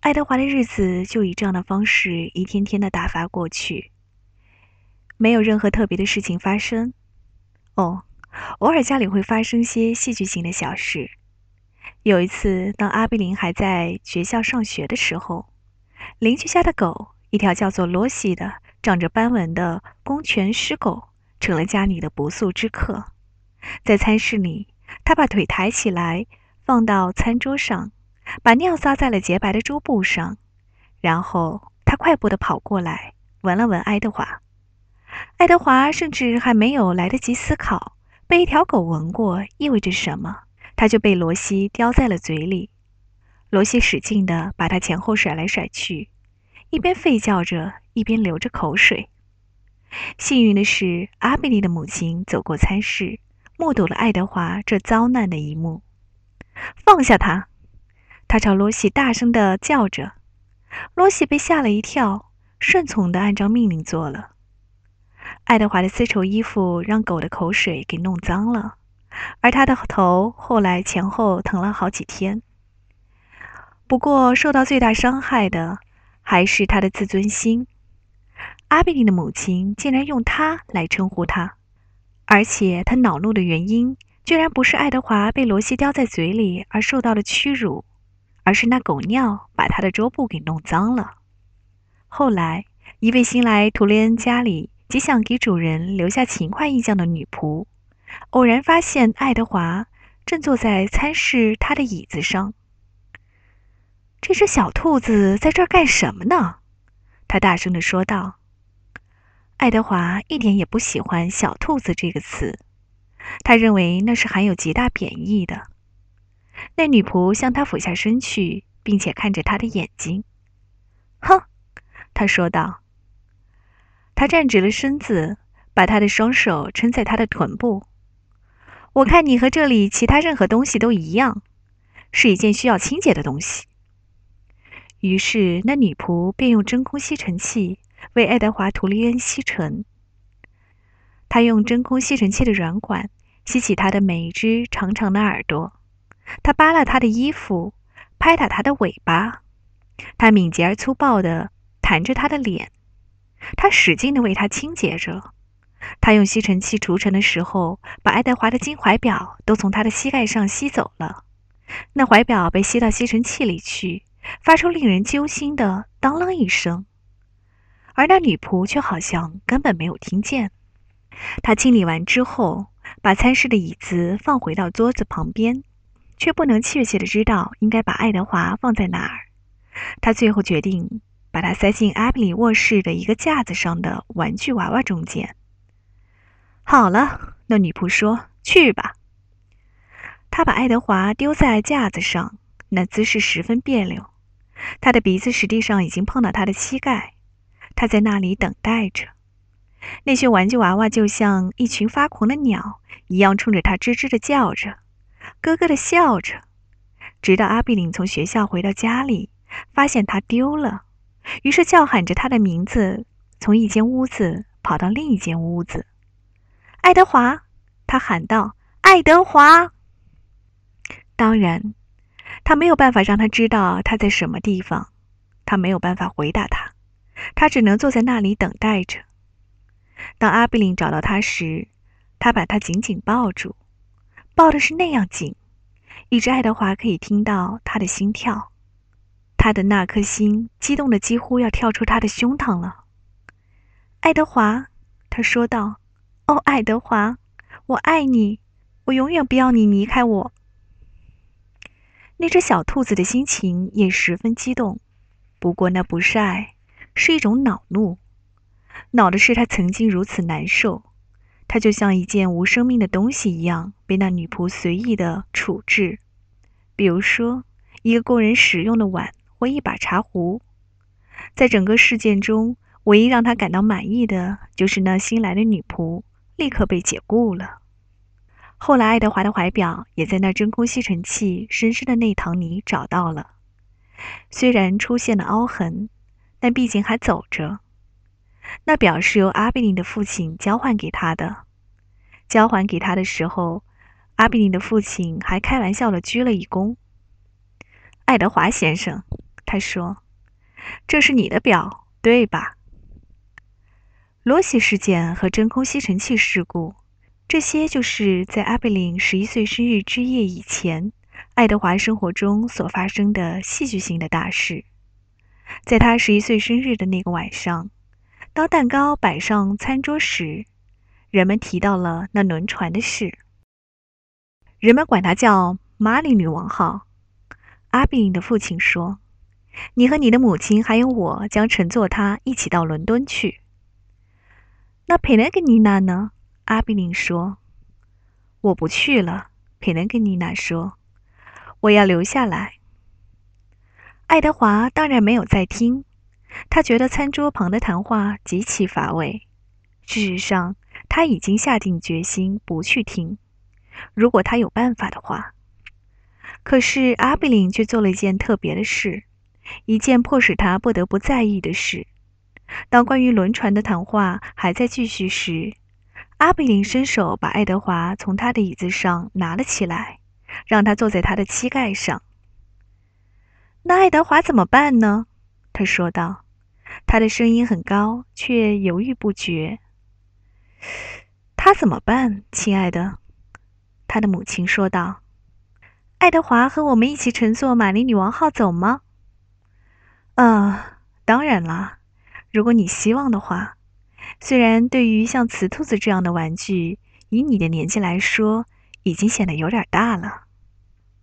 爱德华的日子就以这样的方式一天天的打发过去，没有任何特别的事情发生。哦，偶尔家里会发生些戏剧性的小事。有一次，当阿比林还在学校上学的时候，邻居家的狗，一条叫做罗西的、长着斑纹的公犬狮狗，成了家里的不速之客。在餐室里，他把腿抬起来，放到餐桌上。把尿撒在了洁白的桌布上，然后他快步地跑过来，闻了闻爱德华。爱德华甚至还没有来得及思考被一条狗闻过意味着什么，他就被罗西叼在了嘴里。罗西使劲地把他前后甩来甩去，一边吠叫着，一边流着口水。幸运的是，阿比利的母亲走过餐室，目睹了爱德华这遭难的一幕。放下他！他朝罗西大声地叫着，罗西被吓了一跳，顺从地按照命令做了。爱德华的丝绸衣服让狗的口水给弄脏了，而他的头后来前后疼了好几天。不过，受到最大伤害的还是他的自尊心。阿比利的母亲竟然用他来称呼他，而且他恼怒的原因居然不是爱德华被罗西叼在嘴里而受到了屈辱。而是那狗尿把他的桌布给弄脏了。后来，一位新来图雷恩家里极想给主人留下勤快印象的女仆，偶然发现爱德华正坐在餐室他的椅子上。这只小兔子在这儿干什么呢？他大声地说道。爱德华一点也不喜欢“小兔子”这个词，他认为那是含有极大贬义的。那女仆向他俯下身去，并且看着他的眼睛。“哼！”他说道。他站直了身子，把他的双手撑在他的臀部。“我看你和这里其他任何东西都一样，是一件需要清洁的东西。”于是，那女仆便用真空吸尘器为爱德华·图利恩吸尘。他用真空吸尘器的软管吸起他的每一只长长的耳朵。他扒拉他的衣服，拍打他的尾巴，他敏捷而粗暴地弹着他的脸，他使劲地为他清洁着。他用吸尘器除尘的时候，把爱德华的金怀表都从他的膝盖上吸走了。那怀表被吸到吸尘器里去，发出令人揪心的“当啷”一声，而那女仆却好像根本没有听见。他清理完之后，把餐室的椅子放回到桌子旁边。却不能确切的知道应该把爱德华放在哪儿。他最后决定把他塞进阿比里卧室的一个架子上的玩具娃娃中间。好了，那女仆说：“去吧。”他把爱德华丢在架子上，那姿势十分别扭。他的鼻子实际上已经碰到他的膝盖。他在那里等待着。那些玩具娃娃就像一群发狂的鸟一样，冲着他吱吱的叫着。咯咯的笑着，直到阿比林从学校回到家里，发现他丢了，于是叫喊着他的名字，从一间屋子跑到另一间屋子。爱德华，他喊道：“爱德华！”当然，他没有办法让他知道他在什么地方，他没有办法回答他，他只能坐在那里等待着。当阿比林找到他时，他把他紧紧抱住。抱的是那样紧，一只爱德华可以听到他的心跳。他的那颗心激动的几乎要跳出他的胸膛了。爱德华，他说道：“哦，爱德华，我爱你，我永远不要你离开我。”那只小兔子的心情也十分激动，不过那不是爱，是一种恼怒。恼的是他曾经如此难受。他就像一件无生命的东西一样，被那女仆随意的处置。比如说，一个供人使用的碗或一把茶壶。在整个事件中，唯一让他感到满意的就是那新来的女仆立刻被解雇了。后来，爱德华的怀表也在那真空吸尘器深深的内膛里找到了，虽然出现了凹痕，但毕竟还走着。那表是由阿比林的父亲交换给他的。交还给他的时候，阿比林的父亲还开玩笑地鞠了一躬。“爱德华先生。”他说：“这是你的表，对吧？”罗西事件和真空吸尘器事故，这些就是在阿贝林十一岁生日之夜以前，爱德华生活中所发生的戏剧性的大事。在他十一岁生日的那个晚上，当蛋糕摆上餐桌时，人们提到了那轮船的事。人们管它叫“玛丽女王号”。阿比林的父亲说：“你和你的母亲还有我将乘坐它一起到伦敦去。”那佩雷格尼娜呢？阿比林说：“我不去了。”佩雷格尼娜说：“我要留下来。”爱德华当然没有在听，他觉得餐桌旁的谈话极其乏味。事实上，他已经下定决心不去听，如果他有办法的话。可是阿比林却做了一件特别的事，一件迫使他不得不在意的事。当关于轮船的谈话还在继续时，阿比林伸手把爱德华从他的椅子上拿了起来，让他坐在他的膝盖上。那爱德华怎么办呢？他说道，他的声音很高，却犹豫不决。他怎么办，亲爱的？他的母亲说道。爱德华和我们一起乘坐玛丽女王号走吗？啊，当然啦，如果你希望的话。虽然对于像瓷兔子这样的玩具，以你的年纪来说，已经显得有点大了。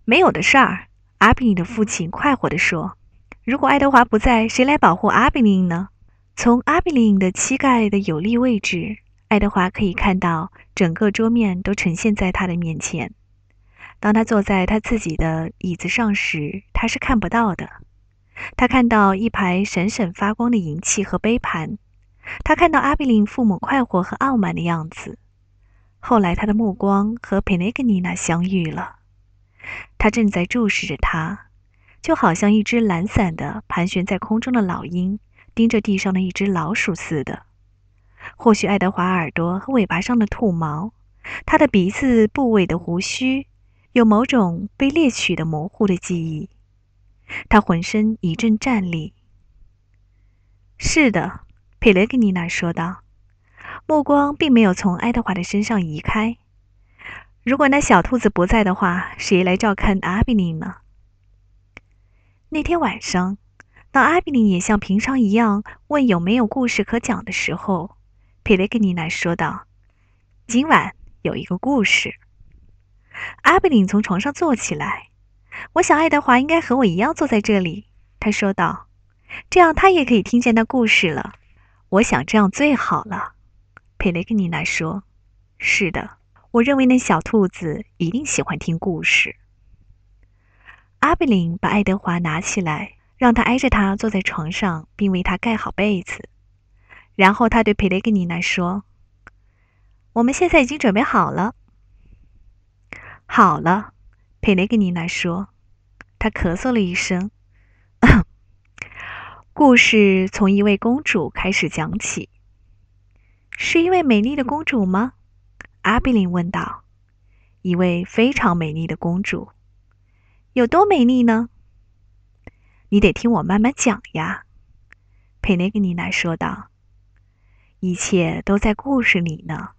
没有的事儿。阿比林的父亲快活地说：“如果爱德华不在，谁来保护阿比林呢？”从阿比林的膝盖的有利位置，爱德华可以看到整个桌面都呈现在他的面前。当他坐在他自己的椅子上时，他是看不到的。他看到一排闪闪发光的银器和杯盘，他看到阿比林父母快活和傲慢的样子。后来，他的目光和佩内格尼娜相遇了。他正在注视着他，就好像一只懒散的盘旋在空中的老鹰盯着地上的一只老鼠似的。或许爱德华耳朵和尾巴上的兔毛，他的鼻子部位的胡须，有某种被猎取的模糊的记忆。他浑身一阵战栗。是的，佩雷格尼娜说道，目光并没有从爱德华的身上移开。如果那小兔子不在的话，谁来照看阿比尼呢？那天晚上，当阿比林也像平常一样问有没有故事可讲的时候，佩雷格尼娜说道：“今晚有一个故事。”阿比林从床上坐起来。我想爱德华应该和我一样坐在这里，他说道：“这样他也可以听见那故事了。”我想这样最好了，佩雷格尼娜说：“是的。”我认为那小兔子一定喜欢听故事。阿比林把爱德华拿起来，让他挨着他坐在床上，并为他盖好被子。然后他对佩雷格尼娜说：“我们现在已经准备好了。”好了，佩雷格尼娜说。他咳嗽了一声。故事从一位公主开始讲起。是一位美丽的公主吗？阿比林问道：“一位非常美丽的公主，有多美丽呢？你得听我慢慢讲呀。”佩内格尼娜说道：“一切都在故事里呢。”